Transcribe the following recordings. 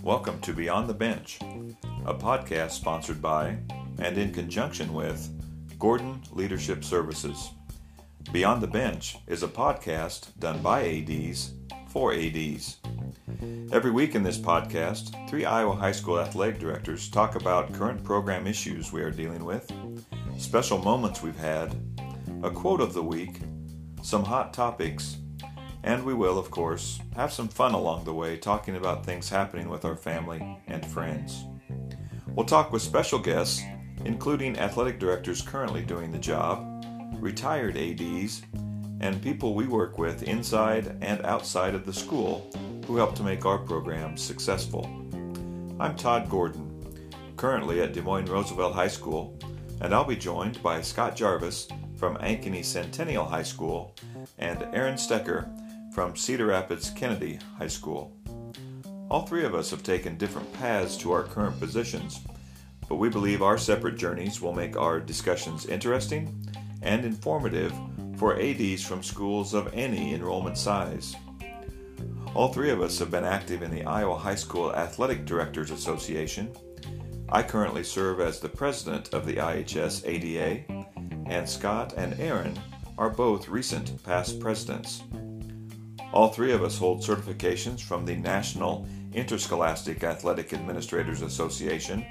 Welcome to Beyond the Bench, a podcast sponsored by and in conjunction with Gordon Leadership Services. Beyond the Bench is a podcast done by ADs for ADs. Every week in this podcast, three Iowa high school athletic directors talk about current program issues we are dealing with, special moments we've had, a quote of the week, some hot topics, and we will, of course, have some fun along the way talking about things happening with our family and friends. We'll talk with special guests, including athletic directors currently doing the job, retired ADs, and people we work with inside and outside of the school who help to make our programs successful. I'm Todd Gordon, currently at Des Moines Roosevelt High School, and I'll be joined by Scott Jarvis from Ankeny Centennial High School and Aaron Stecker from Cedar Rapids Kennedy High School. All three of us have taken different paths to our current positions, but we believe our separate journeys will make our discussions interesting and informative for ADs from schools of any enrollment size. All three of us have been active in the Iowa High School Athletic Directors Association. I currently serve as the president of the IHS ADA, and Scott and Aaron are both recent past presidents. All three of us hold certifications from the National Interscholastic Athletic Administrators Association,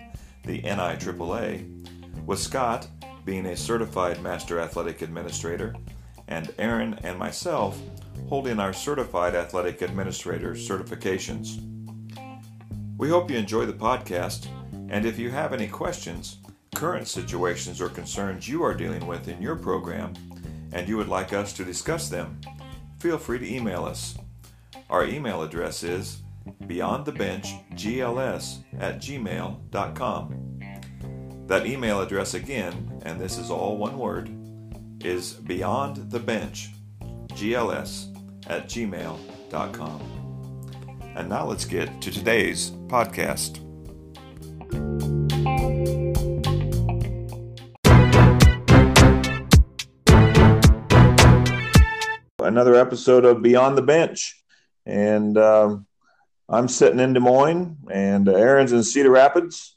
the NIAAA, with Scott being a certified Master Athletic Administrator, and Aaron and myself holding our Certified Athletic Administrator certifications. We hope you enjoy the podcast, and if you have any questions, current situations, or concerns you are dealing with in your program, and you would like us to discuss them, feel free to email us. Our email address is beyondthebenchgls at gmail.com. That email address again, and this is all one word, is beyondthebenchgls at gmail.com. And now let's get to today's podcast. Another episode of Beyond the Bench. And um, I'm sitting in Des Moines, and uh, Aaron's in Cedar Rapids.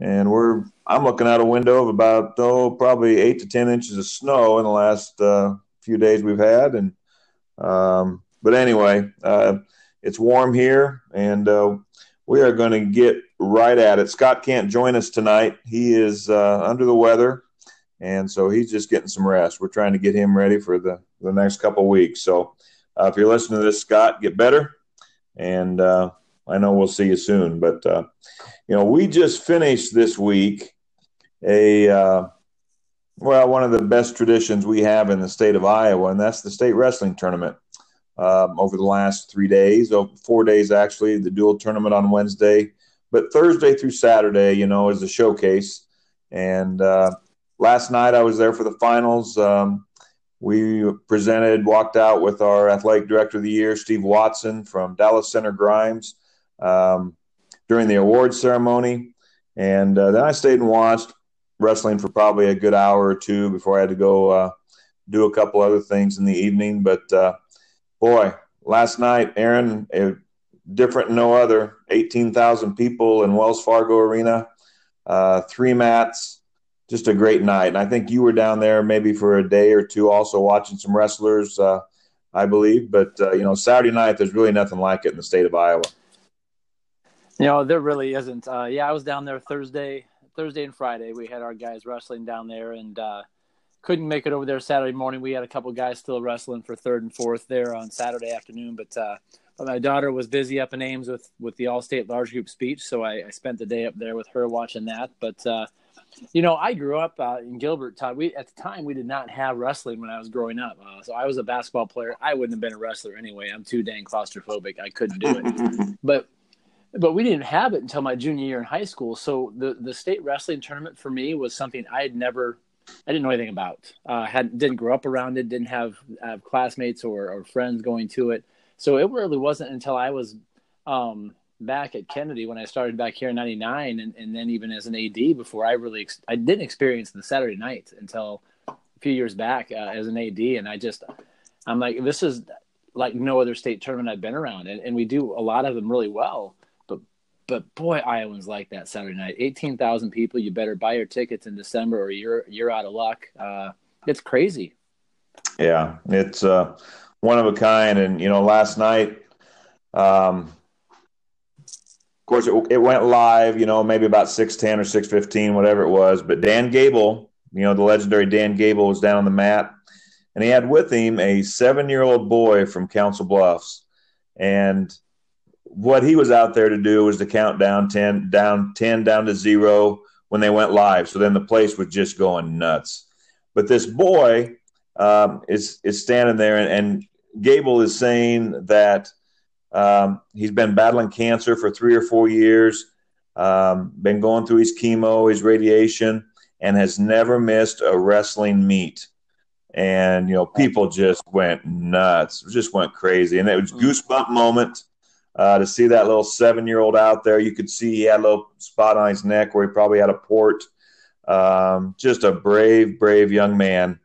And we're I'm looking out a window of about oh probably eight to ten inches of snow in the last uh, few days we've had, and um, but anyway, uh, it's warm here, and uh, we are going to get right at it. Scott can't join us tonight; he is uh, under the weather, and so he's just getting some rest. We're trying to get him ready for the the next couple weeks. So uh, if you're listening to this, Scott, get better. And uh, I know we'll see you soon. But, uh, you know, we just finished this week a, uh, well, one of the best traditions we have in the state of Iowa, and that's the state wrestling tournament. Um, over the last three days, oh, four days actually, the dual tournament on Wednesday, but Thursday through Saturday, you know, is a showcase. And uh, last night I was there for the finals. Um, we presented, walked out with our athletic director of the year, Steve Watson from Dallas Center Grimes, um, during the awards ceremony. And uh, then I stayed and watched wrestling for probably a good hour or two before I had to go uh, do a couple other things in the evening. But uh, boy, last night, Aaron, different no other, 18,000 people in Wells Fargo Arena, uh, three mats, just a great night. And I think you were down there maybe for a day or two, also watching some wrestlers, uh, I believe. But uh, you know, Saturday night, there's really nothing like it in the state of Iowa. You know, there really isn't. Uh, yeah, I was down there Thursday, Thursday and Friday. We had our guys wrestling down there, and uh, couldn't make it over there Saturday morning. We had a couple guys still wrestling for third and fourth there on Saturday afternoon, but. Uh, but my daughter was busy up in Ames with, with the All-State Large Group speech, so I, I spent the day up there with her watching that. But uh, you know, I grew up uh, in Gilbert. Todd, we at the time we did not have wrestling when I was growing up. Uh, so I was a basketball player. I wouldn't have been a wrestler anyway. I'm too dang claustrophobic. I couldn't do it. but but we didn't have it until my junior year in high school. So the the state wrestling tournament for me was something I had never. I didn't know anything about. Uh, had didn't grow up around it. Didn't have, have classmates or, or friends going to it. So it really wasn't until I was um, back at Kennedy when I started back here in '99, and, and then even as an AD before I really ex- I didn't experience the Saturday night until a few years back uh, as an AD, and I just I'm like, this is like no other state tournament I've been around, and, and we do a lot of them really well. But but boy, Iowans like that Saturday night. Eighteen thousand people. You better buy your tickets in December, or you're you're out of luck. Uh, it's crazy. Yeah, it's uh, one of a kind, and you know, last night. Um, of course, it, it, went live, you know, maybe about 610 or 615, whatever it was. But Dan Gable, you know, the legendary Dan Gable was down on the mat, and he had with him a seven year old boy from Council Bluffs. And what he was out there to do was to count down 10, down 10, down to zero when they went live. So then the place was just going nuts. But this boy um, is, is standing there, and, and Gable is saying that – um, he's been battling cancer for three or four years, um, been going through his chemo, his radiation, and has never missed a wrestling meet. And you know, people just went nuts, just went crazy, and it was goosebump moment uh, to see that little seven-year-old out there. You could see he had a little spot on his neck where he probably had a port. Um, just a brave, brave young man.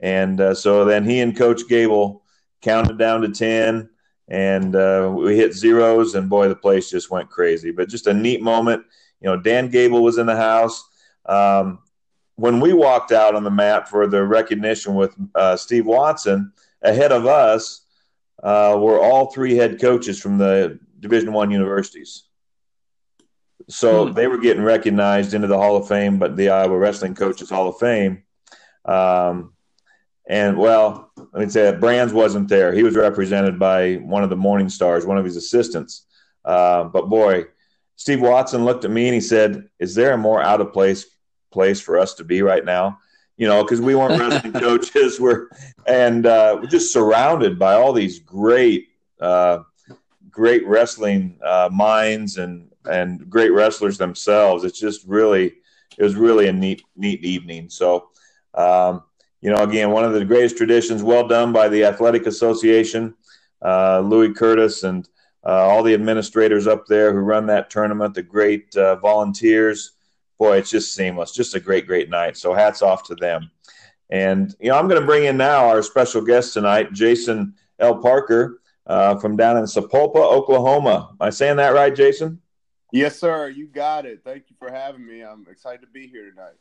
And uh, so then he and Coach Gable counted down to ten and uh, we hit zeros, and boy, the place just went crazy. But just a neat moment. You know, Dan Gable was in the house. Um, when we walked out on the mat for the recognition with uh, Steve Watson, ahead of us uh, were all three head coaches from the Division One universities. So hmm. they were getting recognized into the Hall of Fame, but the Iowa Wrestling Coaches Hall of Fame. Um, and well, let me say that Brands wasn't there. He was represented by one of the Morningstars, one of his assistants. Uh, but boy, Steve Watson looked at me and he said, "Is there a more out of place place for us to be right now?" You know, because we weren't wrestling coaches, we're and uh, we're just surrounded by all these great, uh, great wrestling uh, minds and and great wrestlers themselves. It's just really, it was really a neat neat evening. So. Um, you know, again, one of the greatest traditions, well done by the Athletic Association, uh, Lewis Curtis, and uh, all the administrators up there who run that tournament, the great uh, volunteers. Boy, it's just seamless. Just a great, great night. So hats off to them. And, you know, I'm going to bring in now our special guest tonight, Jason L. Parker uh, from down in Sapulpa, Oklahoma. Am I saying that right, Jason? Yes, sir. You got it. Thank you for having me. I'm excited to be here tonight.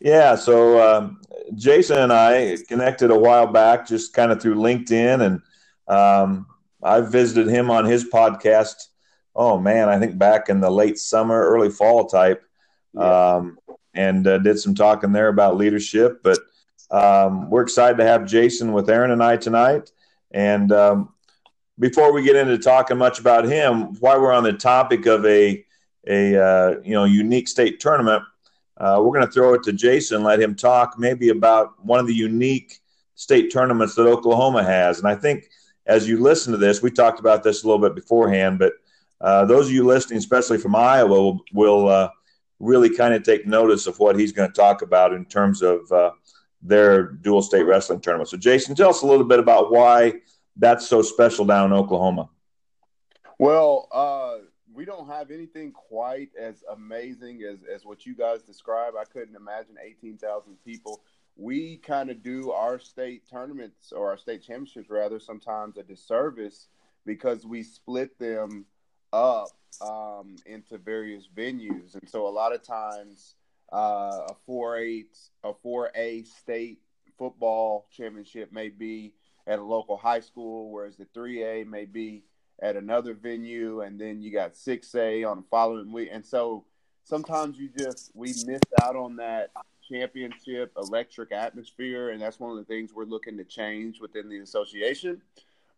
Yeah, so um, Jason and I connected a while back, just kind of through LinkedIn, and um, I visited him on his podcast. Oh man, I think back in the late summer, early fall type, um, and uh, did some talking there about leadership. But um, we're excited to have Jason with Aaron and I tonight. And um, before we get into talking much about him, while we're on the topic of a a uh, you know unique state tournament uh, we're going to throw it to Jason, let him talk maybe about one of the unique state tournaments that Oklahoma has. And I think as you listen to this, we talked about this a little bit beforehand, but uh, those of you listening, especially from Iowa, will, will uh, really kind of take notice of what he's going to talk about in terms of uh, their dual state wrestling tournament. So, Jason, tell us a little bit about why that's so special down in Oklahoma. Well, uh, we don't have anything quite as amazing as, as what you guys describe. I couldn't imagine 18,000 people. We kind of do our state tournaments or our state championships, rather, sometimes a disservice because we split them up um, into various venues. And so a lot of times, uh, a 4 8, a 4A state football championship may be at a local high school, whereas the 3A may be at another venue, and then you got 6A on the following week. And so sometimes you just, we miss out on that championship electric atmosphere. And that's one of the things we're looking to change within the association.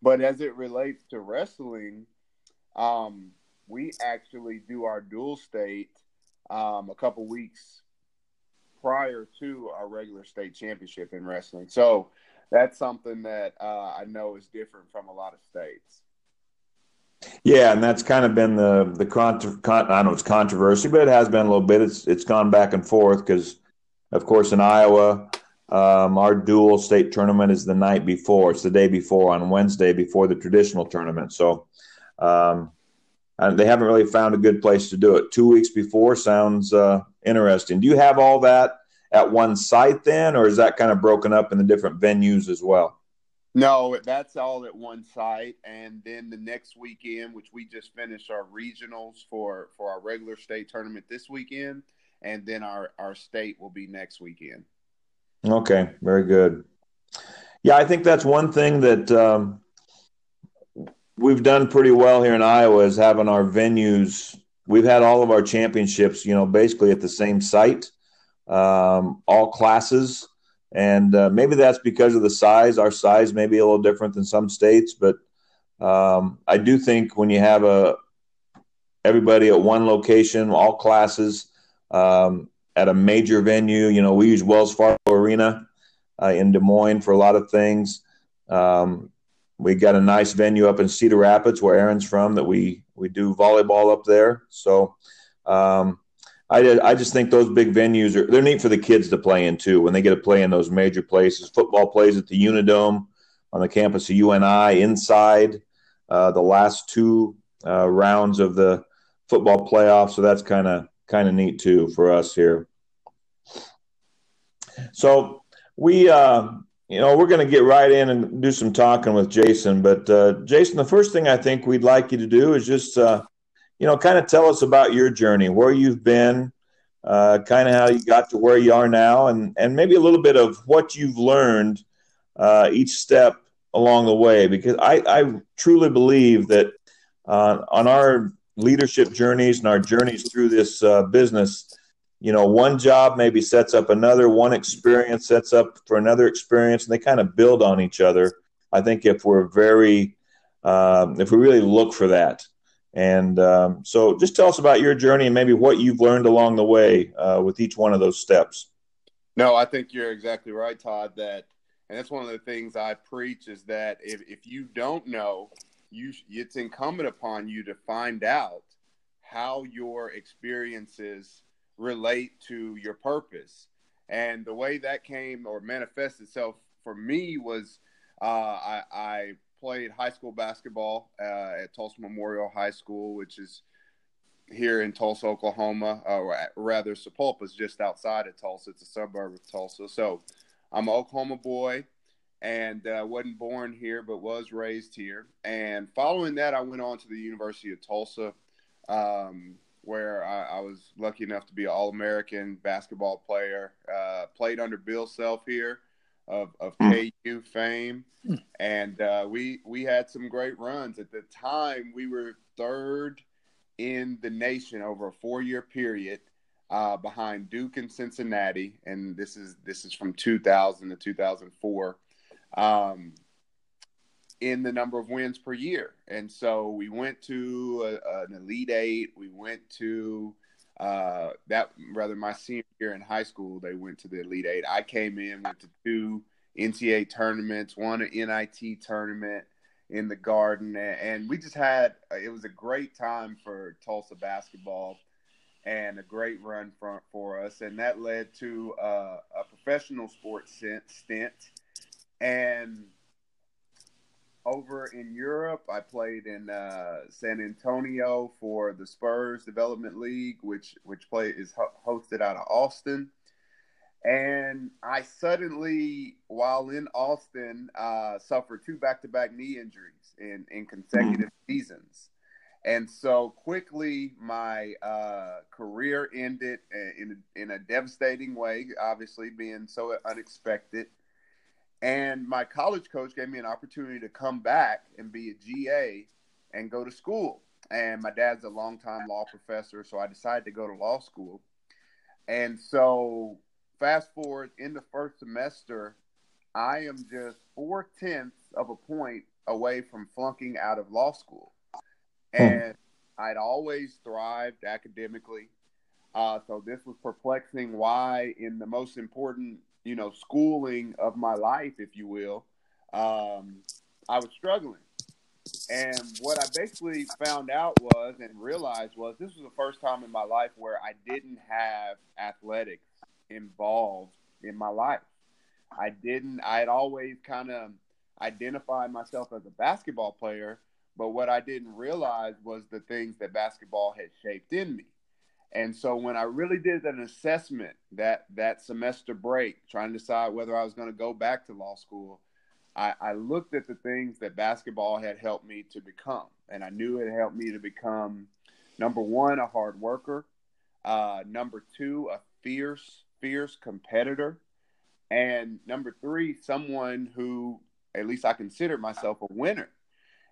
But as it relates to wrestling, um, we actually do our dual state um, a couple weeks prior to our regular state championship in wrestling. So that's something that uh, I know is different from a lot of states. Yeah, and that's kind of been the the con- con- I know it's controversy, but it has been a little bit. It's it's gone back and forth because, of course, in Iowa, um, our dual state tournament is the night before. It's the day before on Wednesday before the traditional tournament. So, um, they haven't really found a good place to do it. Two weeks before sounds uh, interesting. Do you have all that at one site then, or is that kind of broken up in the different venues as well? No, that's all at one site, and then the next weekend, which we just finished our regionals for for our regular state tournament this weekend, and then our our state will be next weekend. Okay, very good. Yeah, I think that's one thing that um, we've done pretty well here in Iowa is having our venues. We've had all of our championships, you know, basically at the same site, um, all classes and uh, maybe that's because of the size. Our size may be a little different than some states, but um, I do think when you have a everybody at one location, all classes um, at a major venue, you know, we use Wells Fargo Arena uh, in Des Moines for a lot of things. Um, we got a nice venue up in Cedar Rapids where Aaron's from that we we do volleyball up there. So um, I, I just think those big venues are they're neat for the kids to play in too when they get to play in those major places. Football plays at the Unidome on the campus of UNI inside uh, the last two uh, rounds of the football playoff, so that's kind of kind of neat too for us here. So we, uh, you know, we're going to get right in and do some talking with Jason. But uh, Jason, the first thing I think we'd like you to do is just uh, you know, kind of tell us about your journey, where you've been, uh, kind of how you got to where you are now, and and maybe a little bit of what you've learned uh, each step along the way. Because I, I truly believe that uh, on our leadership journeys and our journeys through this uh, business, you know, one job maybe sets up another, one experience sets up for another experience, and they kind of build on each other. I think if we're very, um, if we really look for that, and um, so, just tell us about your journey and maybe what you've learned along the way uh, with each one of those steps. No, I think you're exactly right, Todd. That, and that's one of the things I preach is that if, if you don't know, you it's incumbent upon you to find out how your experiences relate to your purpose. And the way that came or manifested itself for me was uh, I, I played high school basketball uh, at Tulsa Memorial High School, which is here in Tulsa, Oklahoma, uh, or rather, Sapulpa is just outside of Tulsa. It's a suburb of Tulsa. So I'm an Oklahoma boy and uh, wasn't born here, but was raised here. And following that, I went on to the University of Tulsa, um, where I, I, was lucky enough to be an All American basketball player. Uh, played under Bill Self here of, of hmm. KU fame, hmm. and uh, we we had some great runs. At the time, we were third in the nation over a four year period, uh, behind Duke and Cincinnati, and this is this is from 2000 to 2004. Um, in the number of wins per year, and so we went to a, an elite eight. We went to uh, that rather my senior year in high school, they went to the Elite Eight. I came in, went to two NCAA tournaments, one an NIT tournament in the Garden, and we just had it was a great time for Tulsa basketball and a great run for, for us, and that led to uh, a professional sports stint. And over in Europe. I played in uh, San Antonio for the Spurs Development League, which which play is ho- hosted out of Austin. And I suddenly, while in Austin, uh, suffered two back-to-back knee injuries in in consecutive mm-hmm. seasons. And so quickly, my uh, career ended in in a devastating way. Obviously, being so unexpected. And my college coach gave me an opportunity to come back and be a GA and go to school. And my dad's a longtime law professor, so I decided to go to law school. And so, fast forward in the first semester, I am just four tenths of a point away from flunking out of law school. Hmm. And I'd always thrived academically. Uh, so this was perplexing why, in the most important you know, schooling of my life, if you will, um, I was struggling. And what I basically found out was and realized was this was the first time in my life where I didn't have athletics involved in my life. I didn't, I had always kind of identified myself as a basketball player, but what I didn't realize was the things that basketball had shaped in me. And so when I really did an assessment that that semester break, trying to decide whether I was going to go back to law school, I, I looked at the things that basketball had helped me to become, and I knew it helped me to become number one, a hard worker, uh, number two, a fierce, fierce competitor, and number three, someone who at least I considered myself a winner.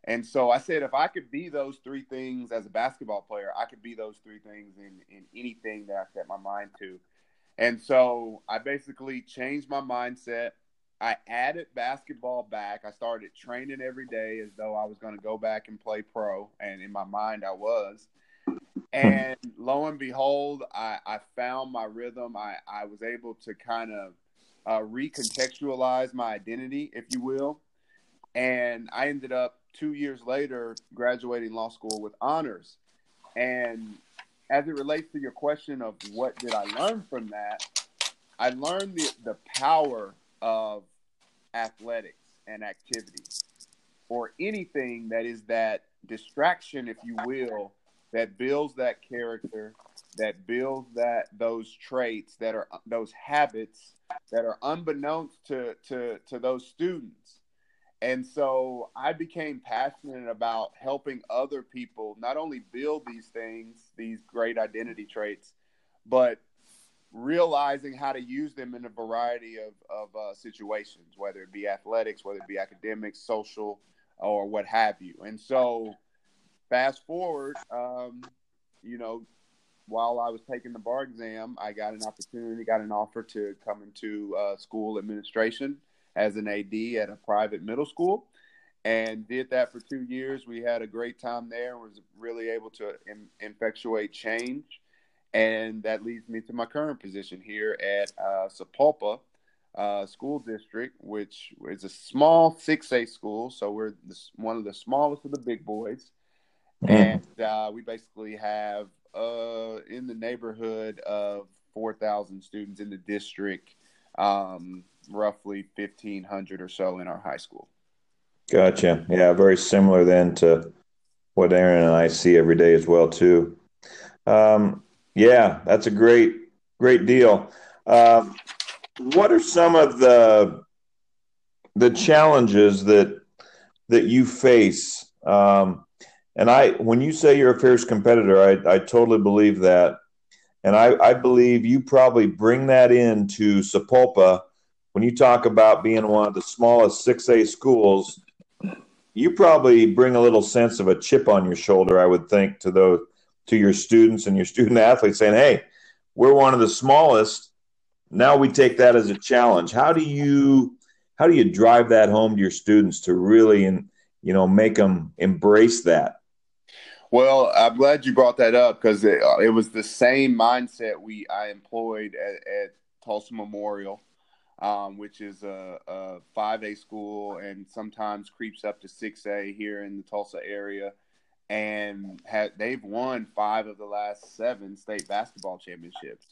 And so I said, if I could be those three things as a basketball player, I could be those three things in, in anything that I set my mind to. And so I basically changed my mindset. I added basketball back. I started training every day as though I was going to go back and play pro. And in my mind, I was. And lo and behold, I, I found my rhythm. I, I was able to kind of uh, recontextualize my identity, if you will. And I ended up two years later graduating law school with honors. And as it relates to your question of what did I learn from that, I learned the, the power of athletics and activities or anything that is that distraction, if you will, that builds that character, that builds that those traits that are those habits that are unbeknownst to to to those students. And so I became passionate about helping other people not only build these things, these great identity traits, but realizing how to use them in a variety of, of uh, situations, whether it be athletics, whether it be academics, social, or what have you. And so, fast forward, um, you know, while I was taking the bar exam, I got an opportunity, got an offer to come into uh, school administration as an AD at a private middle school, and did that for two years. We had a great time there. Was really able to in, effectuate change, and that leads me to my current position here at uh, Sapulpa uh, School District, which is a small 6A school. So we're one of the smallest of the big boys. Mm-hmm. And uh, we basically have uh, in the neighborhood of 4,000 students in the district, um, roughly 1,500 or so in our high school. Gotcha. Yeah, very similar then to what Aaron and I see every day as well too. Um, yeah, that's a great, great deal. Um, what are some of the the challenges that that you face um, and I, when you say you're a fierce competitor, I, I totally believe that. And I, I believe you probably bring that into Sapulpa when you talk about being one of the smallest 6A schools. You probably bring a little sense of a chip on your shoulder, I would think, to those to your students and your student athletes, saying, "Hey, we're one of the smallest. Now we take that as a challenge. How do you how do you drive that home to your students to really and you know make them embrace that?" Well, I'm glad you brought that up because it, it, was the same mindset we I employed at, at Tulsa Memorial, um, which is a, a 5A school and sometimes creeps up to 6A here in the Tulsa area. And they've won five of the last seven state basketball championships.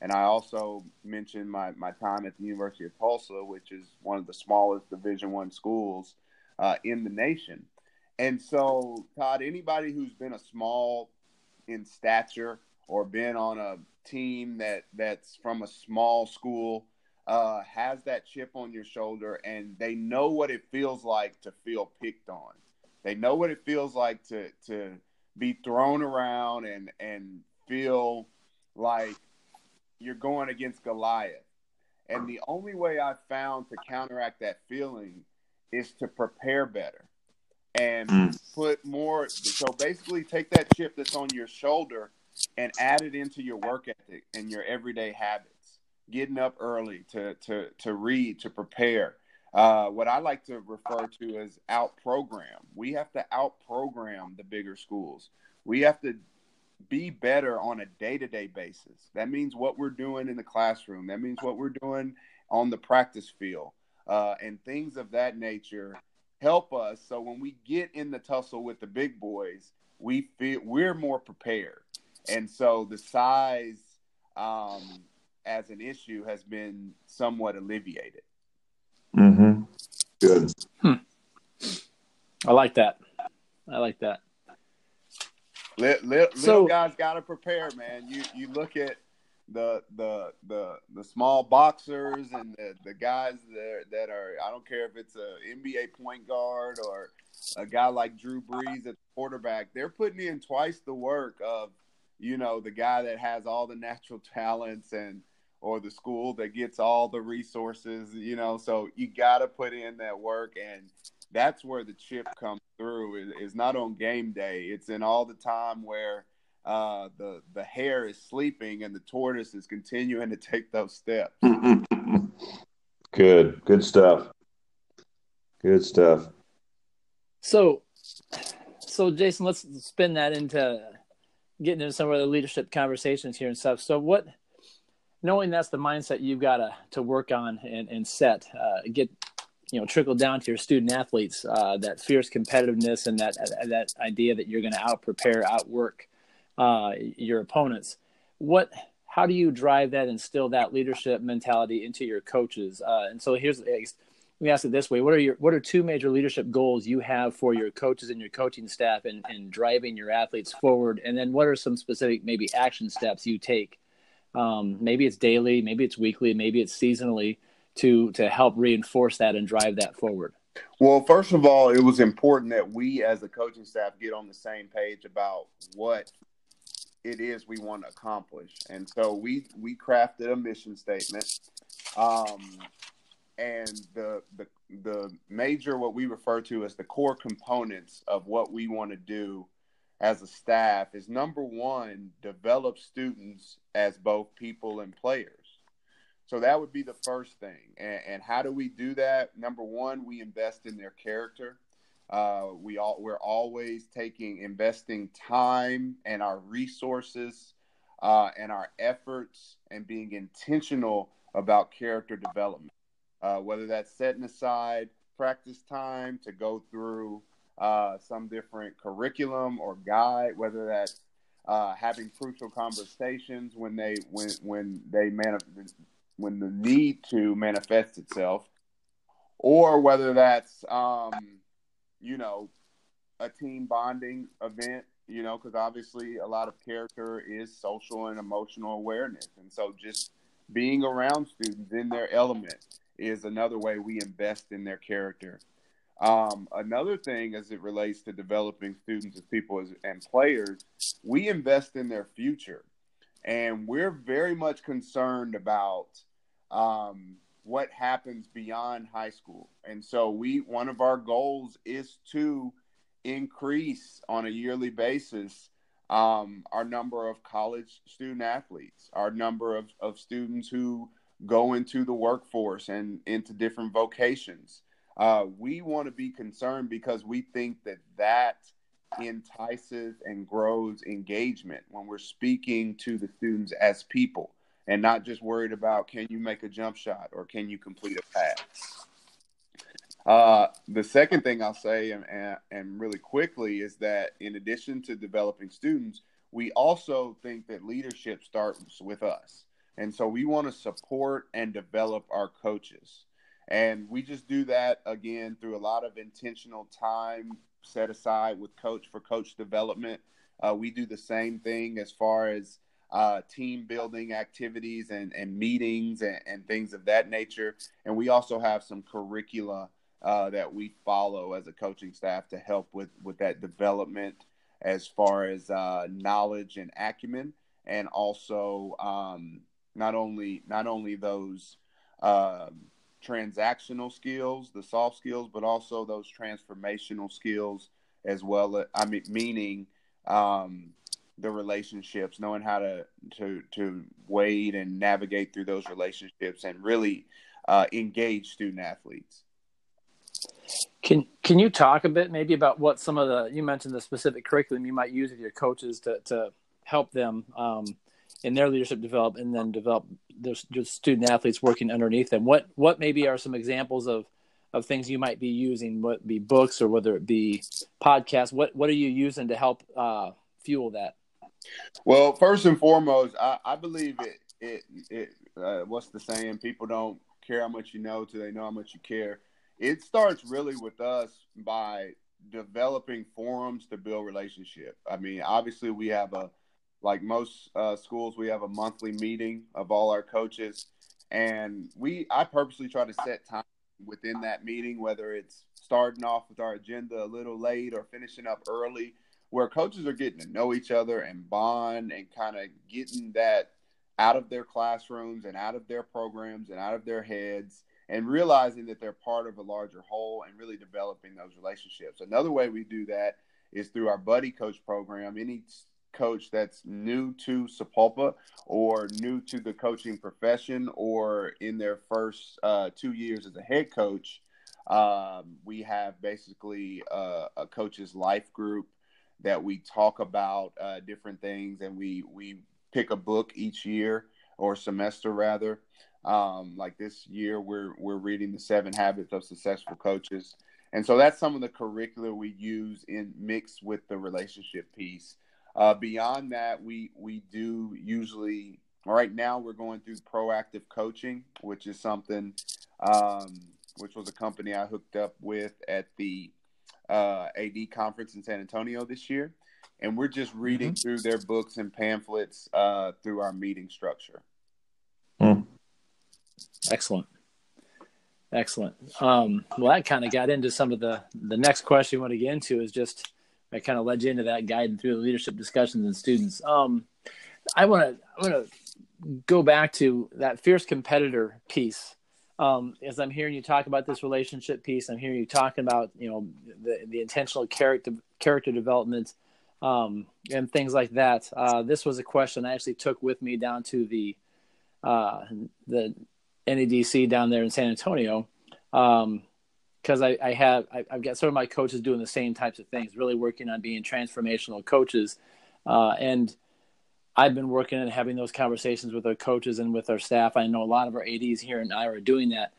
And I also mentioned my, my time at the University of Tulsa, which is one of the smallest Division One schools uh, in the nation. And so, Todd, anybody who's been a small in stature or been on a team that that's from a small school uh, has that chip on your shoulder, and they know what it feels like to feel picked on. They know what it feels like to to be thrown around and and feel like you're going against Goliath. And the only way I've found to counteract that feeling is to prepare better and mm. put more. So basically, take that chip that's on your shoulder and add it into your work ethic and your everyday habits. Getting up early to to to read, to prepare. Uh, what I like to refer to as out program. We have to out program the bigger schools. We have to be better on a day to day basis. That means what we're doing in the classroom. That means what we're doing on the practice field uh, and things of that nature help us so when we get in the tussle with the big boys, we feel we're more prepared. And so the size um, as an issue has been somewhat alleviated. Mm-hmm. Good. Hmm. I like that. I like that. Little, little, so, little guys got to prepare, man. You you look at the the the the small boxers and the, the guys that that are I don't care if it's a NBA point guard or a guy like Drew Brees at quarterback, they're putting in twice the work of you know the guy that has all the natural talents and or the school that gets all the resources, you know. So you got to put in that work, and that's where the chip comes through. Is not on game day; it's in all the time where uh, the the hare is sleeping and the tortoise is continuing to take those steps. good, good stuff. Good stuff. So, so Jason, let's spin that into getting into some of the leadership conversations here and stuff. So, what, knowing that's the mindset you've got to to work on and, and set, uh, get you know trickle down to your student athletes uh, that fierce competitiveness and that that idea that you're going to out prepare, outwork uh, your opponents. What, how do you drive that, instill that leadership mentality into your coaches? Uh, and so here's, me ask it this way: What are your, what are two major leadership goals you have for your coaches and your coaching staff and in driving your athletes forward? And then what are some specific maybe action steps you take? Um, maybe it's daily, maybe it's weekly, maybe it's seasonally to to help reinforce that and drive that forward. Well, first of all, it was important that we as a coaching staff get on the same page about what it is we want to accomplish. And so we we crafted a mission statement. Um, and the the the major what we refer to as the core components of what we want to do as a staff is number one, develop students as both people and players. So that would be the first thing. And, and how do we do that? Number one, we invest in their character. Uh, we all we're always taking investing time and our resources uh, and our efforts and being intentional about character development. Uh, whether that's setting aside practice time to go through uh, some different curriculum or guide, whether that's uh, having crucial conversations when they when when they manif- when the need to manifest itself, or whether that's um, you know, a team bonding event, you know, because obviously a lot of character is social and emotional awareness. And so just being around students in their element is another way we invest in their character. Um, another thing as it relates to developing students as people as, and players, we invest in their future. And we're very much concerned about um, what happens beyond high school. And so we one of our goals is to increase on a yearly basis um, our number of college student athletes, our number of, of students who go into the workforce and into different vocations. Uh, we want to be concerned because we think that that entices and grows engagement when we're speaking to the students as people and not just worried about can you make a jump shot or can you complete a pass. Uh, the second thing I'll say, and, and, and really quickly, is that in addition to developing students, we also think that leadership starts with us. And so we want to support and develop our coaches. And we just do that again through a lot of intentional time set aside with coach for coach development. Uh, we do the same thing as far as uh, team building activities and, and meetings and, and, things of that nature. And we also have some curricula uh, that we follow as a coaching staff to help with, with that development as far as uh, knowledge and acumen, and also um, not only not only those um, transactional skills, the soft skills, but also those transformational skills as well. I mean, meaning um, the relationships, knowing how to to to wade and navigate through those relationships, and really uh, engage student athletes. Can Can you talk a bit maybe about what some of the you mentioned the specific curriculum you might use with your coaches to to help them um, in their leadership develop and then develop their, student athletes working underneath them. What what maybe are some examples of of things you might be using, what be books or whether it be podcasts? What what are you using to help uh, fuel that? Well, first and foremost, I, I believe it. It, it uh, what's the saying? People don't care how much you know till they know how much you care. It starts really with us by developing forums to build relationship. I mean, obviously we have a like most uh, schools, we have a monthly meeting of all our coaches, and we I purposely try to set time within that meeting, whether it's starting off with our agenda a little late or finishing up early, where coaches are getting to know each other and bond and kind of getting that out of their classrooms and out of their programs and out of their heads and realizing that they're part of a larger whole and really developing those relationships. Another way we do that is through our buddy coach program. Any coach that's new to Sapulpa or new to the coaching profession or in their first uh, two years as a head coach, um, we have basically uh, a coach's life group that we talk about uh, different things and we we pick a book each year or semester rather. Um, like this year, we're we're reading the Seven Habits of Successful Coaches, and so that's some of the curricula we use in mix with the relationship piece. Uh, beyond that, we we do usually right now we're going through proactive coaching, which is something um, which was a company I hooked up with at the uh, AD conference in San Antonio this year, and we're just reading mm-hmm. through their books and pamphlets uh, through our meeting structure. Mm. Excellent. Excellent. Um, well, that kind of got into some of the the next question we want to get into is just I kind of led you into that guiding through the leadership discussions and students. Um, I want to I want to go back to that fierce competitor piece. Um, as I'm hearing you talk about this relationship piece, I'm hearing you talking about you know the the intentional character character development um, and things like that. Uh, this was a question I actually took with me down to the uh, the NADC down there in San Antonio. Um, because I, I have I, have got some of my coaches doing the same types of things, really working on being transformational coaches, uh, and I've been working and having those conversations with our coaches and with our staff. I know a lot of our ADs here and I are doing that.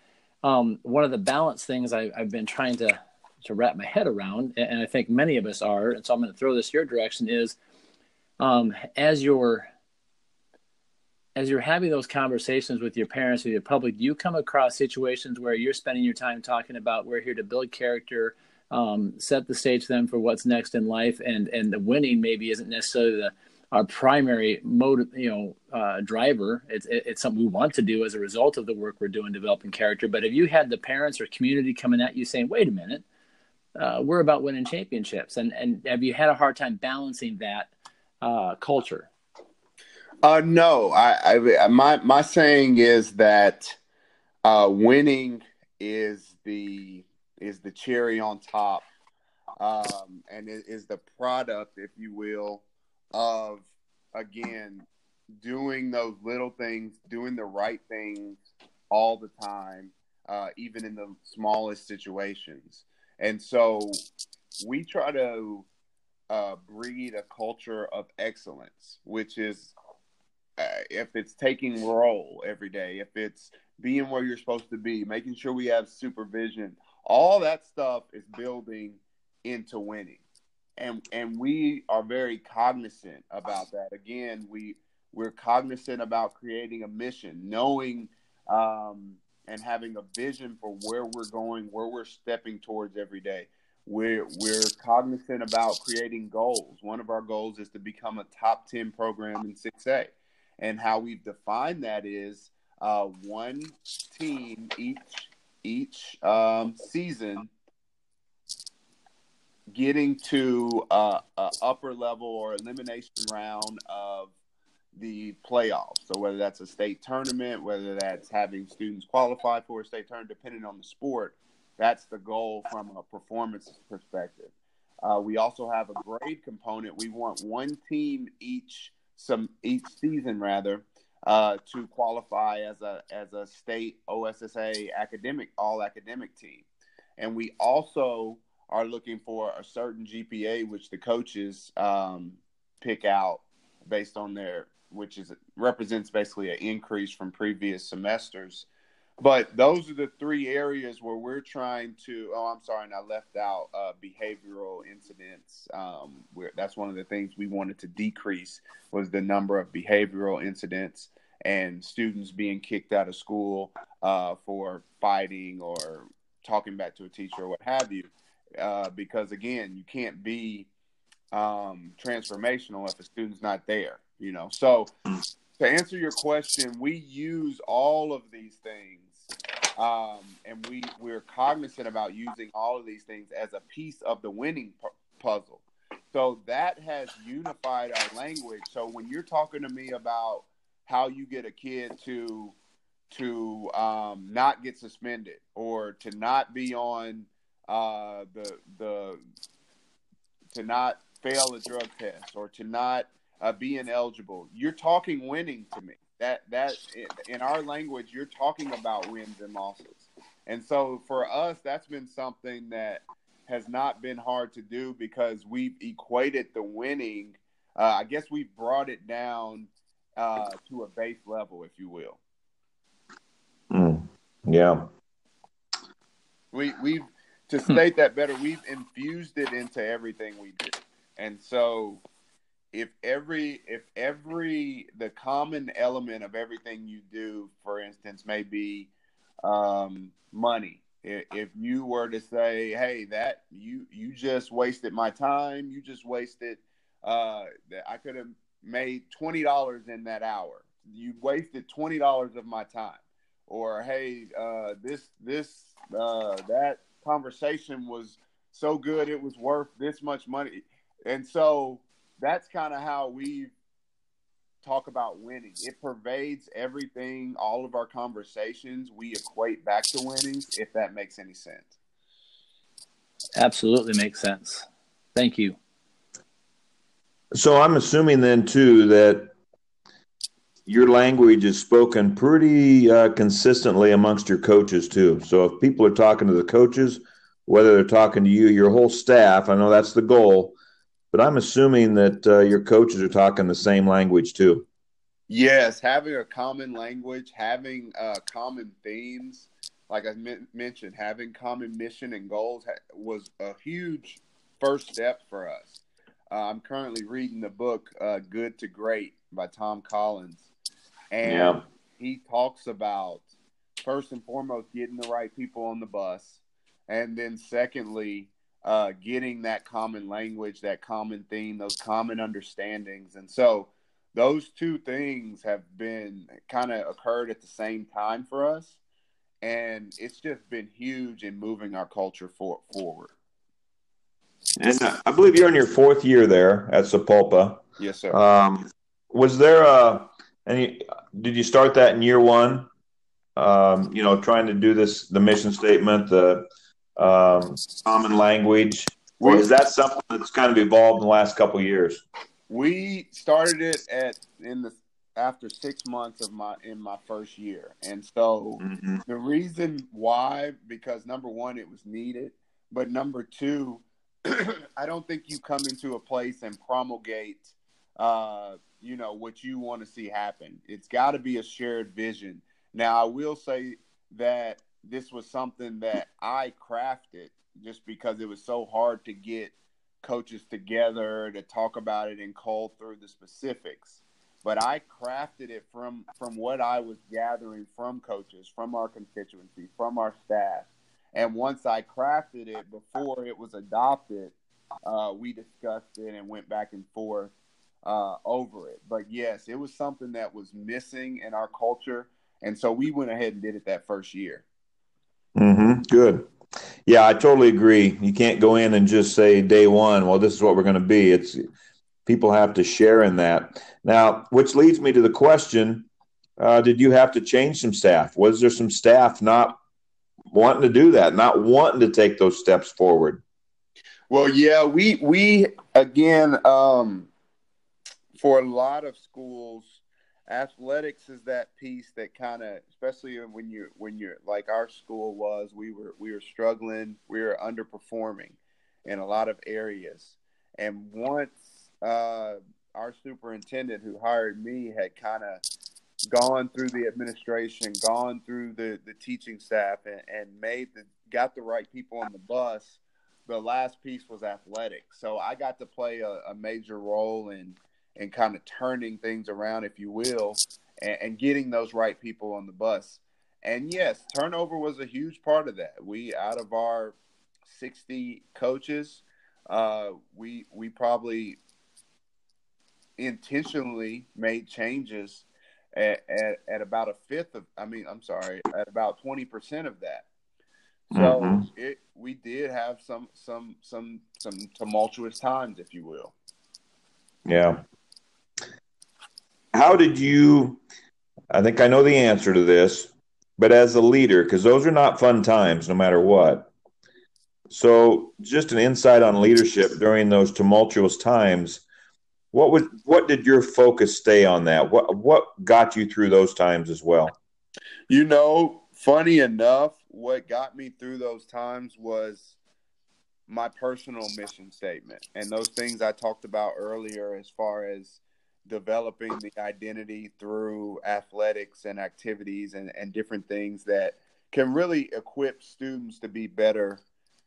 Um, one of the balance things I, have been trying to to wrap my head around, and I think many of us are, and so I'm going to throw this your direction is um, as you're as you're having those conversations with your parents or your public, you come across situations where you're spending your time talking about we're here to build character, um, set the stage for them for what's next in life, and and the winning maybe isn't necessarily the our primary motive, you know, uh, driver. It's it's something we want to do as a result of the work we're doing developing character. But if you had the parents or community coming at you saying, "Wait a minute, uh, we're about winning championships," and and have you had a hard time balancing that uh, culture? Uh, no, I, I my my saying is that uh, winning is the is the cherry on top, um, and it is the product, if you will, of again doing those little things, doing the right things all the time, uh, even in the smallest situations. And so we try to uh, breed a culture of excellence, which is if it's taking role every day, if it's being where you're supposed to be, making sure we have supervision, all that stuff is building into winning. And and we are very cognizant about that. Again, we we're cognizant about creating a mission, knowing um, and having a vision for where we're going, where we're stepping towards every day. We're we're cognizant about creating goals. One of our goals is to become a top ten program in six A and how we've defined that is uh, one team each each um, season getting to uh, a upper level or elimination round of the playoffs. So whether that's a state tournament, whether that's having students qualify for a state tournament, depending on the sport, that's the goal from a performance perspective. Uh, we also have a grade component. We want one team each some each season rather uh, to qualify as a as a state OSSAA academic all academic team, and we also are looking for a certain GPA which the coaches um, pick out based on their which is represents basically an increase from previous semesters but those are the three areas where we're trying to. Oh, I'm sorry, and I left out uh, behavioral incidents. Um, where that's one of the things we wanted to decrease was the number of behavioral incidents and students being kicked out of school uh, for fighting or talking back to a teacher or what have you. Uh, because again, you can't be um, transformational if a student's not there. You know, so to answer your question, we use all of these things, um, and we we're cognizant about using all of these things as a piece of the winning pu- puzzle. So that has unified our language. So when you're talking to me about how you get a kid to to um, not get suspended or to not be on uh, the the to not fail a drug test or to not uh, be ineligible, you're talking winning to me. That that in our language, you're talking about wins and losses. And so for us, that's been something that has not been hard to do because we've equated the winning. Uh, I guess we've brought it down uh, to a base level, if you will. Mm, yeah. We we've to state that better, we've infused it into everything we do. And so if every if every the common element of everything you do, for instance, may be um, money. If you were to say, "Hey, that you you just wasted my time. You just wasted. Uh, that I could have made twenty dollars in that hour. You wasted twenty dollars of my time." Or, "Hey, uh, this this uh, that conversation was so good it was worth this much money." And so that's kind of how we talk about winning. It pervades everything, all of our conversations. We equate back to winning, if that makes any sense. Absolutely makes sense. Thank you. So I'm assuming then too that your language is spoken pretty uh, consistently amongst your coaches too. So if people are talking to the coaches, whether they're talking to you, your whole staff, I know that's the goal but I'm assuming that uh, your coaches are talking the same language too. Yes, having a common language, having uh, common themes, like I mentioned, having common mission and goals ha- was a huge first step for us. Uh, I'm currently reading the book uh, "Good to Great" by Tom Collins, and yeah. he talks about first and foremost getting the right people on the bus, and then secondly uh, getting that common language, that common theme, those common understandings. And so those two things have been kind of occurred at the same time for us. And it's just been huge in moving our culture for, forward. And uh, I believe you're in your fourth year there at Sapulpa. Yes, sir. Um, was there a any? Did you start that in year one? Um, you know, trying to do this, the mission statement, the um, common language, or is that something that's kind of evolved in the last couple years? We started it at in the after six months of my in my first year, and so mm-hmm. the reason why because number one it was needed, but number two, I don't think you come into a place and promulgate, uh, you know, what you want to see happen. It's got to be a shared vision. Now, I will say that this was something that I crafted just because it was so hard to get coaches together to talk about it and call through the specifics. But I crafted it from from what I was gathering from coaches, from our constituency, from our staff. And once I crafted it before it was adopted, uh, we discussed it and went back and forth uh, over it. But yes, it was something that was missing in our culture. And so we went ahead and did it that first year. Mm-hmm. Good. Yeah, I totally agree. You can't go in and just say day one, well, this is what we're going to be. It's people have to share in that. Now, which leads me to the question: uh, Did you have to change some staff? Was there some staff not wanting to do that, not wanting to take those steps forward? Well, yeah, we we again um, for a lot of schools athletics is that piece that kind of especially when you're when you're like our school was we were we were struggling we were underperforming in a lot of areas. And once uh, our superintendent who hired me had kind of gone through the administration gone through the the teaching staff and, and made the got the right people on the bus the last piece was athletics. So i got to play a, a major role in and kind of turning things around, if you will, and, and, getting those right people on the bus. And yes, turnover was a huge part of that. We out of our 60 coaches, uh, we we probably intentionally made changes at, at, at, about a fifth of, I mean, I'm sorry, at about 20% of that. So mm-hmm. it, we did have some, some, some, some tumultuous times, if you will. Yeah. How did you, I think I know the answer to this, but as a leader, because those are not fun times no matter what. So, just an insight on leadership during those tumultuous times. What would what did your focus stay on that? What what got you through those times as well? You know, funny enough, what got me through those times was my personal mission statement and those things I talked about earlier as far as developing the identity through athletics and activities and, and different things that can really equip students to be better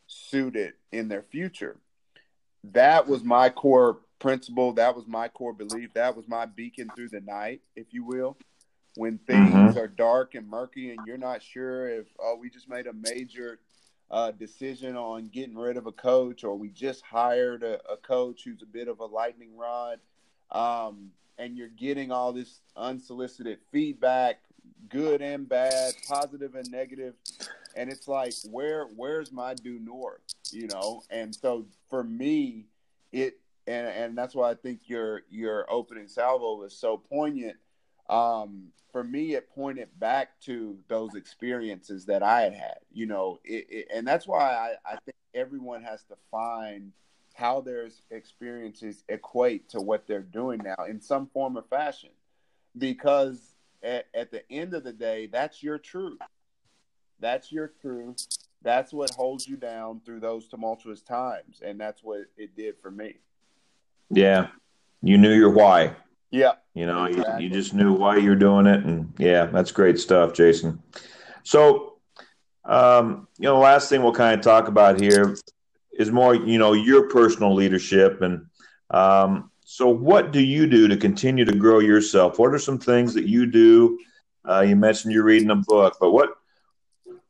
suited in their future. That was my core principle. That was my core belief. That was my beacon through the night, if you will. When things mm-hmm. are dark and murky and you're not sure if, oh, we just made a major uh, decision on getting rid of a coach or we just hired a, a coach who's a bit of a lightning rod um, and you're getting all this unsolicited feedback, good and bad, positive and negative, and it's like, where where's my due north, you know? And so for me, it and and that's why I think your your opening salvo was so poignant. Um, for me, it pointed back to those experiences that I had had, you know, it, it, and that's why I, I think everyone has to find how their experiences equate to what they're doing now in some form or fashion. Because at, at the end of the day, that's your truth. That's your truth. That's what holds you down through those tumultuous times. And that's what it did for me. Yeah. You knew your why. Yeah. You know, exactly. you, you just knew why you're doing it. And yeah, that's great stuff, Jason. So, um, you know, last thing we'll kind of talk about here is more, you know, your personal leadership. And um, so, what do you do to continue to grow yourself? What are some things that you do? Uh, you mentioned you're reading a book, but what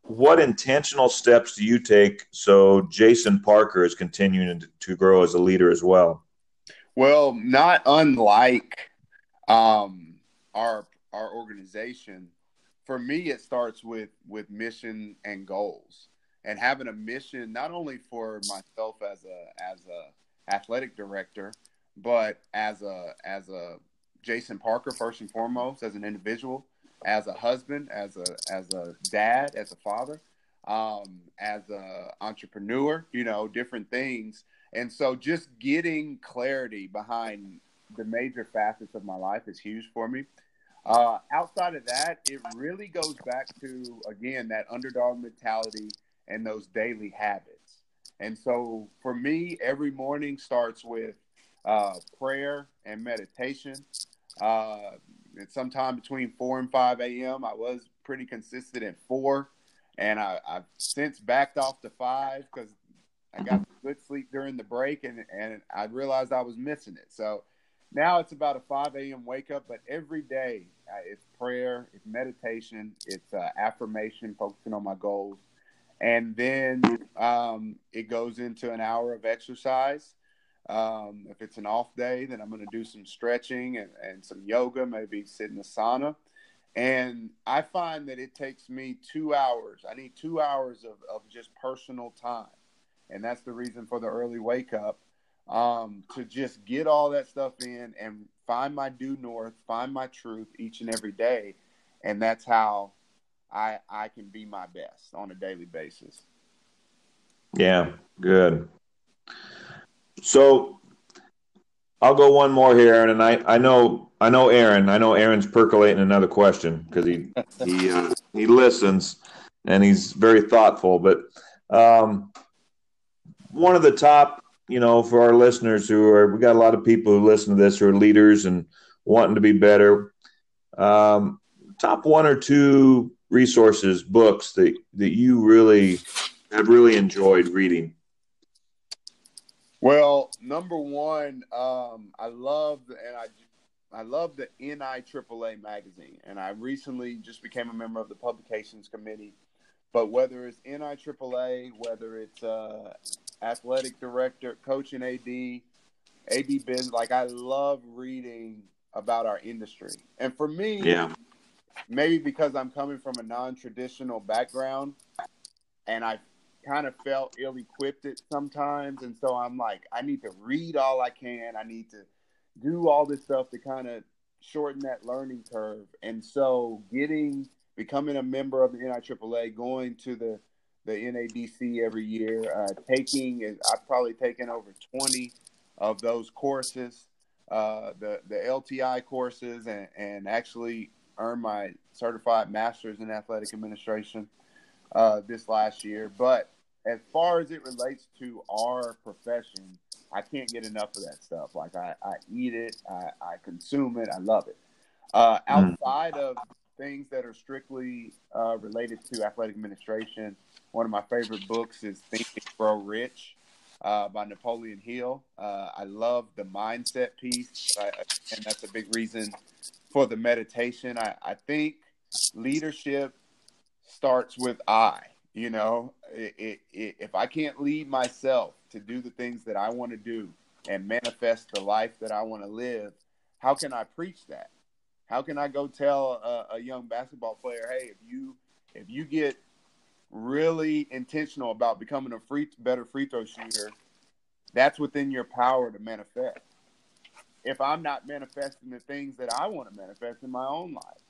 what intentional steps do you take so Jason Parker is continuing to grow as a leader as well? Well, not unlike um, our our organization, for me, it starts with with mission and goals and having a mission not only for myself as a as a athletic director, but as a as a Jason Parker first and foremost as an individual, as a husband, as a as a dad, as a father, um, as a entrepreneur, you know, different things. And so just getting clarity behind the major facets of my life is huge for me. Uh, outside of that, it really goes back to again that underdog mentality and those daily habits. And so for me, every morning starts with uh, prayer and meditation. Uh, sometime between 4 and 5 a.m. I was pretty consistent at 4, and I, have since backed off to 5 because I got good sleep during the break, and, and I realized I was missing it. So now it's about a 5 a.m. wake up, but every day uh, it's prayer, it's meditation, it's uh, affirmation, focusing on my goals and then um, it goes into an hour of exercise. Um, if it's an off day, then I'm going to do some stretching and, and some yoga, maybe sit in the sauna. And I find that it takes me two hours. I need two hours of, of just personal time. And that's the reason for the early wake up um, to just get all that stuff in and find my due north, find my truth each and every day. And that's how I I can be my best on a daily basis. Yeah, good. So I'll go one more here, and I, I know I know Aaron. I know Aaron's percolating another question because he he uh, he listens and he's very thoughtful. But um, one of the top, you know, for our listeners who are we got a lot of people who listen to this who are leaders and wanting to be better. Um, top one or two resources, books that that you really have really enjoyed reading? Well, number one, um, I love and I I love the NIAAA magazine, and I recently just became a member of the publications committee. But whether it's NIAAA, whether it's uh, athletic director, coaching AD, AD business. Like I love reading about our industry, and for me, yeah, maybe because I'm coming from a non-traditional background, and I kind of felt ill-equipped it sometimes, and so I'm like, I need to read all I can. I need to do all this stuff to kind of shorten that learning curve, and so getting becoming a member of the NIAAA, going to the the NADC every year, uh, taking I've probably taken over 20 of those courses, uh, the the LTI courses, and, and actually earned my certified master's in athletic administration uh, this last year. But as far as it relates to our profession, I can't get enough of that stuff. Like I, I eat it, I, I consume it, I love it. Uh, mm. outside of things that are strictly uh, related to athletic administration, one of my favorite books is Think and Grow Rich uh, by Napoleon Hill. Uh, I love the mindset piece, I, and that's a big reason for the meditation. I, I think leadership starts with I. You know, it, it, if I can't lead myself to do the things that I want to do and manifest the life that I want to live, how can I preach that? How can I go tell a, a young basketball player, hey, if you if you get really intentional about becoming a free better free throw shooter, that's within your power to manifest. If I'm not manifesting the things that I want to manifest in my own life.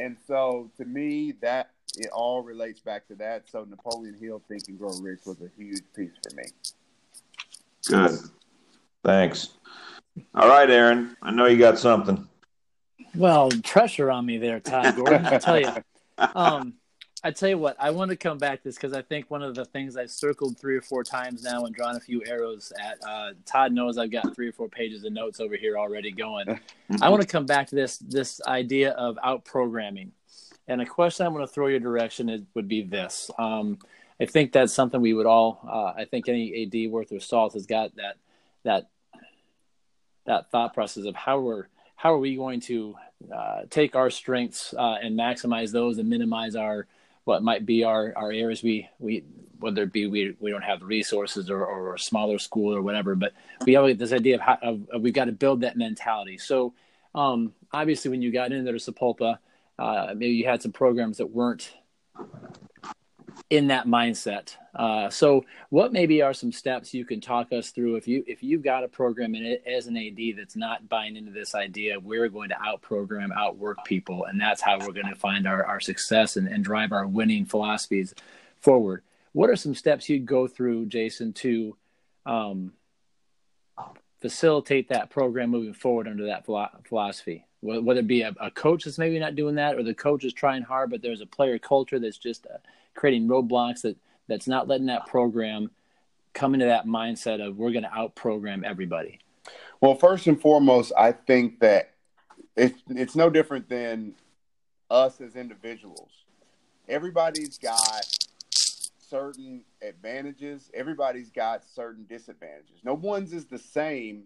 And so to me that it all relates back to that. So Napoleon Hill Think and Grow Rich was a huge piece for me. Good. Thanks. All right, Aaron. I know you got something. Well, pressure on me there, Todd Gordon. I tell you, um, I tell you what, I want to come back to this because I think one of the things I've circled three or four times now and drawn a few arrows at. Uh, Todd knows I've got three or four pages of notes over here already going. I want to come back to this this idea of out programming, and a question I'm going to throw your direction is, would be this. Um, I think that's something we would all. Uh, I think any AD worth of salt has got that that that thought process of how we're how are we going to uh, take our strengths uh, and maximize those and minimize our what might be our, our areas. We, we whether it be we, we don't have the resources or, or a smaller school or whatever but we have this idea of how of, of we've got to build that mentality. So um, obviously when you got into Sapulpa uh, maybe you had some programs that weren't in that mindset. Uh, so, what maybe are some steps you can talk us through if you if you've got a program in it as an AD that's not buying into this idea, we're going to out program, outwork people, and that's how we're going to find our, our success and, and drive our winning philosophies forward. What are some steps you'd go through, Jason, to um, facilitate that program moving forward under that philosophy? Whether it be a, a, coach that's maybe not doing that, or the coach is trying hard, but there's a player culture that's just uh, creating roadblocks that that's not letting that program come into that mindset of we're going to out program everybody. Well, first and foremost, I think that it's it's no different than us as individuals. Everybody's got certain advantages. Everybody's got certain disadvantages. No one's is the same,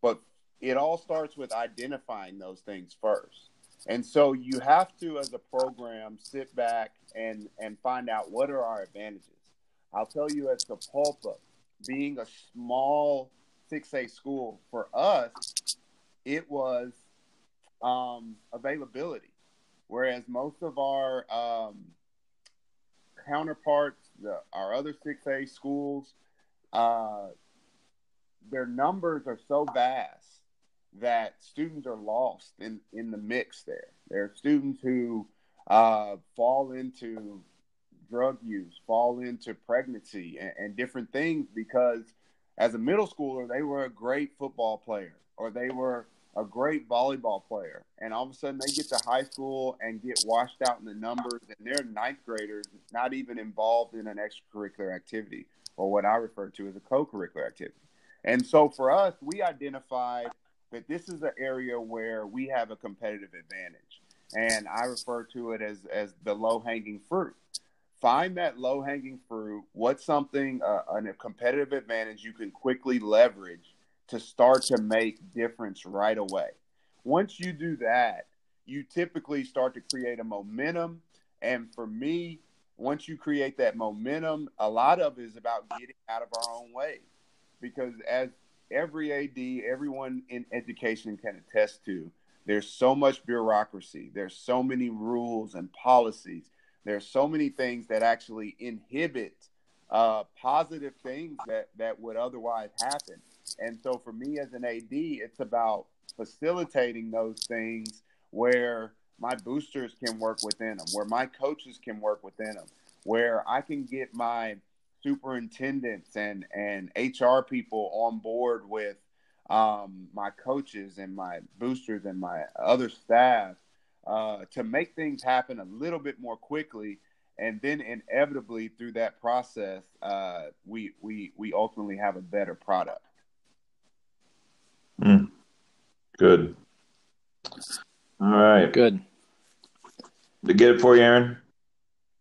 but it all starts with identifying those things first. And so you have to, as a program, sit back and and find out what are our advantages. I'll tell you, as Sapulpa, being a small 6A school for us, it was um, availability, whereas most of our um, counterparts, the, our other 6A schools, uh, their numbers are so vast that students are lost in, in the mix there. There are students who uh, fall into drug use, fall into pregnancy and, and different things because as a middle schooler, they were a great football player or they were a great volleyball player. And all of a sudden they get to high school and get washed out in the numbers and they're ninth graders, not even involved in an extracurricular activity or what I refer to as a co-curricular activity. And so for us, we identified that this is an area where we have a competitive advantage and I refer to it as as the low hanging fruit. Find that low hanging fruit. What's something uh, a competitive advantage you can quickly leverage to start to make difference right away. Once you do that, you typically start to create a momentum. And for me, once you create that momentum, a lot of it is about getting out of our own way. Because as every AD, everyone in education can attest to. There's so much bureaucracy. There's so many rules and policies. There's so many things that actually inhibit uh, positive things that that would otherwise happen. And so for me as an AD, it's about facilitating those things where my boosters can work within them, where my coaches can work within them, where I can get my superintendents and and HR people on board with um, my coaches and my boosters and my other staff uh, to make things happen a little bit more quickly. And then inevitably through that process, uh, we we we ultimately have a better product. Mm. Good. All right. Good. To get it for you, Aaron.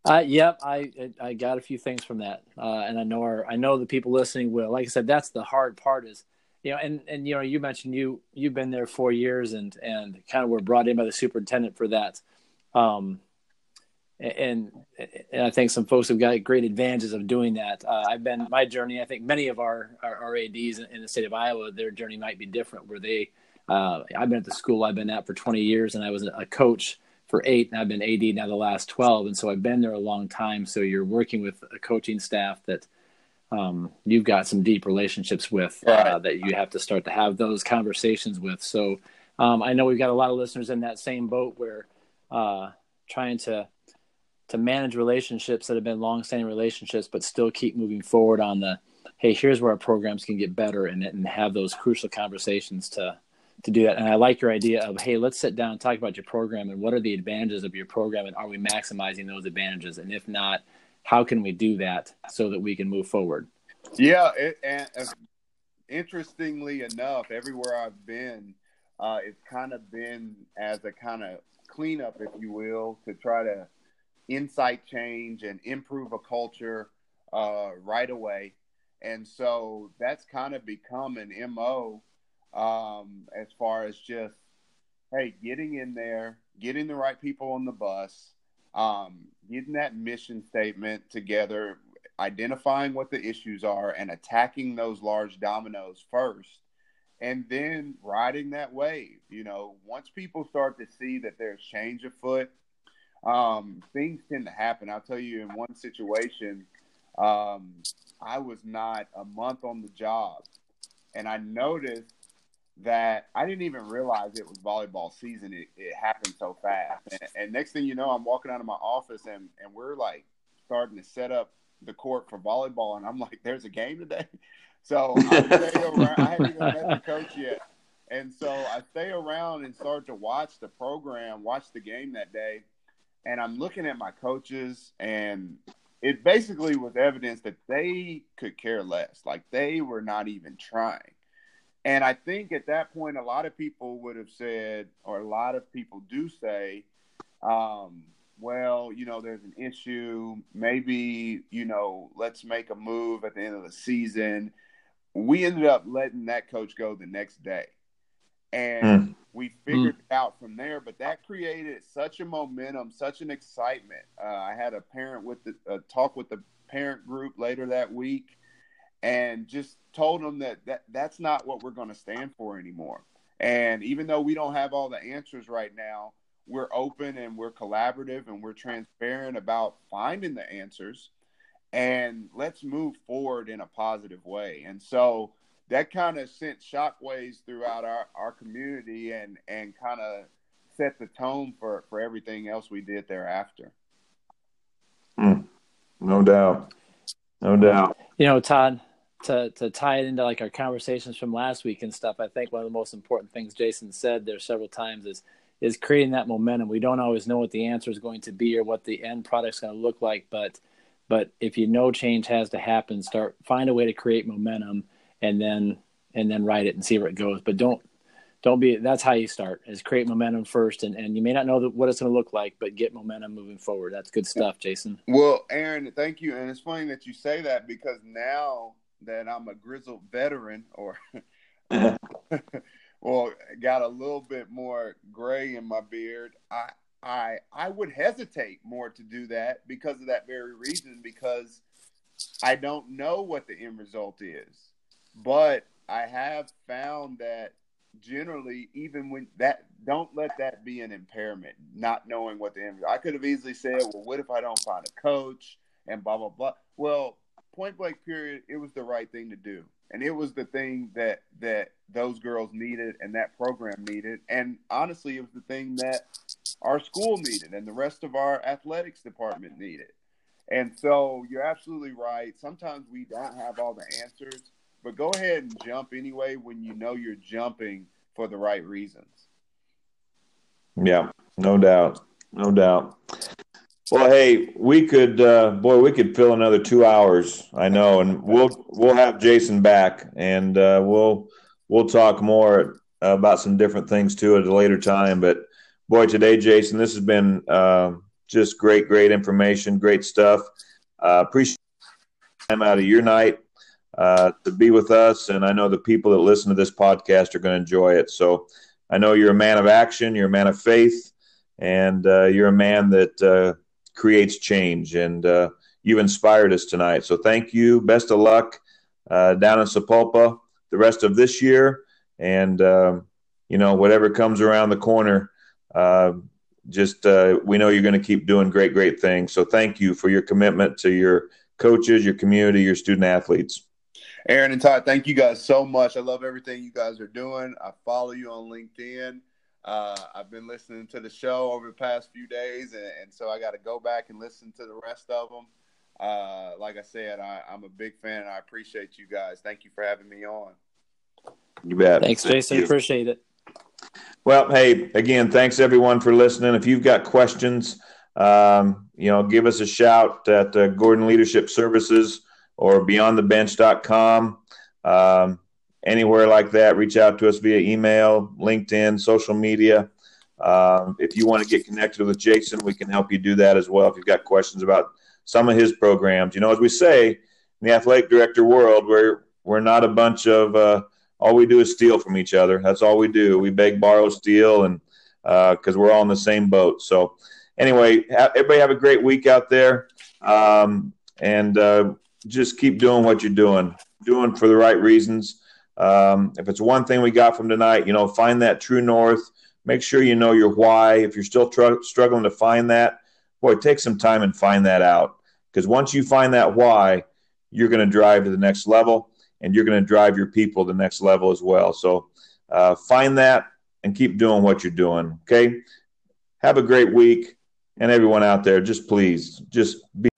Uh, yep, I I got a few things from that, uh, and I know our I know the people listening will. Like I said, that's the hard part is, you know, and and you know, you mentioned you you've been there four years and and kind of were brought in by the superintendent for that, um, and and I think some folks have got great advantages of doing that. Uh, I've been my journey. I think many of our our, our ADs in the state of Iowa, their journey might be different. Where they, uh, I've been at the school I've been at for 20 years, and I was a coach for eight, and I've been AD now the last 12. And so I've been there a long time. So you're working with a coaching staff that um, you've got some deep relationships with uh, right. that you have to start to have those conversations with. So um, I know we've got a lot of listeners in that same boat where uh, trying to to manage relationships that have been long-standing relationships, but still keep moving forward on the hey, here's where our programs can get better, and, and have those crucial conversations to to do that. And I like your idea of, hey, let's sit down and talk about your program and what are the advantages of your program and are we maximizing those advantages? And if not, how can we do that so that we can move forward? Yeah, it, and interestingly enough, everywhere I've been, uh, it's kind of been as a kind of cleanup, if you will, to try to insight change and improve a culture uh, right away. And so that's kind of become an MO um, as far as just hey, getting in there, getting the right people on the bus, um, getting that mission statement together, identifying what the issues are, and attacking those large dominoes first, and then riding that wave. You know, once people start to see that there's change afoot, um, things tend to happen. I'll tell you, in one situation, um, I was not a month on the job, and I noticed that I didn't even realize it was volleyball season. It, it happened so fast. And, and, next thing you know, I'm walking out of my office and, and we're like starting to set up the court for volleyball. And I'm like, there's a game today. So I stay around. I haven't even met the coach yet. And so I stay around and start to watch the program, watch the game that day. And I'm looking at my coaches and it basically was evidence that they could care less. Like they were not even trying. And I think at that point, a lot of people would have said, or a lot of people do say, um, well, you know, there's an issue. Maybe, you know, let's make a move at the end of the season. We ended up letting that coach go the next day. And mm. we figured mm. it out from there. But that created such a momentum, such an excitement. Uh, I had a parent with the uh, talk with the parent group later that week and just told them that, that that's not what we're going to stand for anymore. And even though we don't have all the answers right now, we're open and we're collaborative and we're transparent about finding the answers and let's move forward in a positive way. And so that kind of sent shockwaves throughout our, our community and, and kind of set the tone for, for everything else we did thereafter. Mm, no doubt. No doubt. You know, Todd, to to tie it into like our conversations from last week and stuff, I think one of the most important things Jason said there several times is is creating that momentum. We don't always know what the answer is going to be or what the end product is going to look like, but but if you know change has to happen, start find a way to create momentum and then and then write it and see where it goes. But don't don't be that's how you start is create momentum first and, and you may not know what it's going to look like but get momentum moving forward that's good stuff jason well aaron thank you and it's funny that you say that because now that I'm a grizzled veteran or well got a little bit more gray in my beard i i i would hesitate more to do that because of that very reason because i don't know what the end result is but I have found that generally, even when that, don't let that be an impairment. Not knowing what the end. I could have easily said, "Well, what if I don't find a coach?" and blah blah blah. Well, point blank period, it was the right thing to do, and it was the thing that that those girls needed and that program needed, and honestly, it was the thing that our school needed and the rest of our athletics department needed. And so you're absolutely right. Sometimes we don't have all the answers, but go ahead and jump anyway when you know you're jumping for the right reasons. Yeah, no doubt. No doubt. Well, hey, we could, uh, boy, we could fill another two hours. I know, and we'll we'll have Jason back, and uh, we'll we'll talk more about some different things too at a later time. But boy, today, Jason, this has been uh, just great, great information, great stuff. Uh, appreciate time out of your night uh, to be with us, and I know the people that listen to this podcast are going to enjoy it. So I know you're a man of action, you're a man of faith, and uh, you're a man that creates change, and uh, you've inspired us tonight. So thank you. Best of luck uh, down in Sapulpa the rest of this year, and um, you know whatever comes around the corner uh, just uh, we know you're going to keep doing great, great things. So thank you for your commitment to your coaches, your community, your student athletes. Aaron and Todd, thank you guys so much. I love everything you guys are doing. I follow you on LinkedIn. Uh, I've been listening to the show over the past few days, and, and so I got to go back and listen to the rest of them. Uh, like I said, I, am a big fan, and I appreciate you guys. Thank you for having me on. You bet. Thanks, Jason. Thank appreciate it. Well, hey, again, thanks everyone for listening. If you've got questions, um, you know, give us a shout at uh, Gordon Leadership Services or beyondthebench.com. Um, anywhere like that, reach out to us via email, LinkedIn, social media. Um, if you want to get connected with Jason, we can help you do that as well. If you've got questions about some of his programs, you know, as we say in the athletic director world, we're we're not a bunch of uh, all we do is steal from each other. That's all we do. We beg, borrow, steal, and because uh, we're all in the same boat. So, anyway, everybody have a great week out there, um, and uh, just keep doing what you're doing, doing for the right reasons. Um, if it's one thing we got from tonight, you know, find that true north. Make sure you know your why. If you're still tr- struggling to find that, boy, take some time and find that out. Because once you find that why, you're going to drive to the next level and you're going to drive your people to the next level as well. So uh, find that and keep doing what you're doing. Okay. Have a great week. And everyone out there, just please, just be.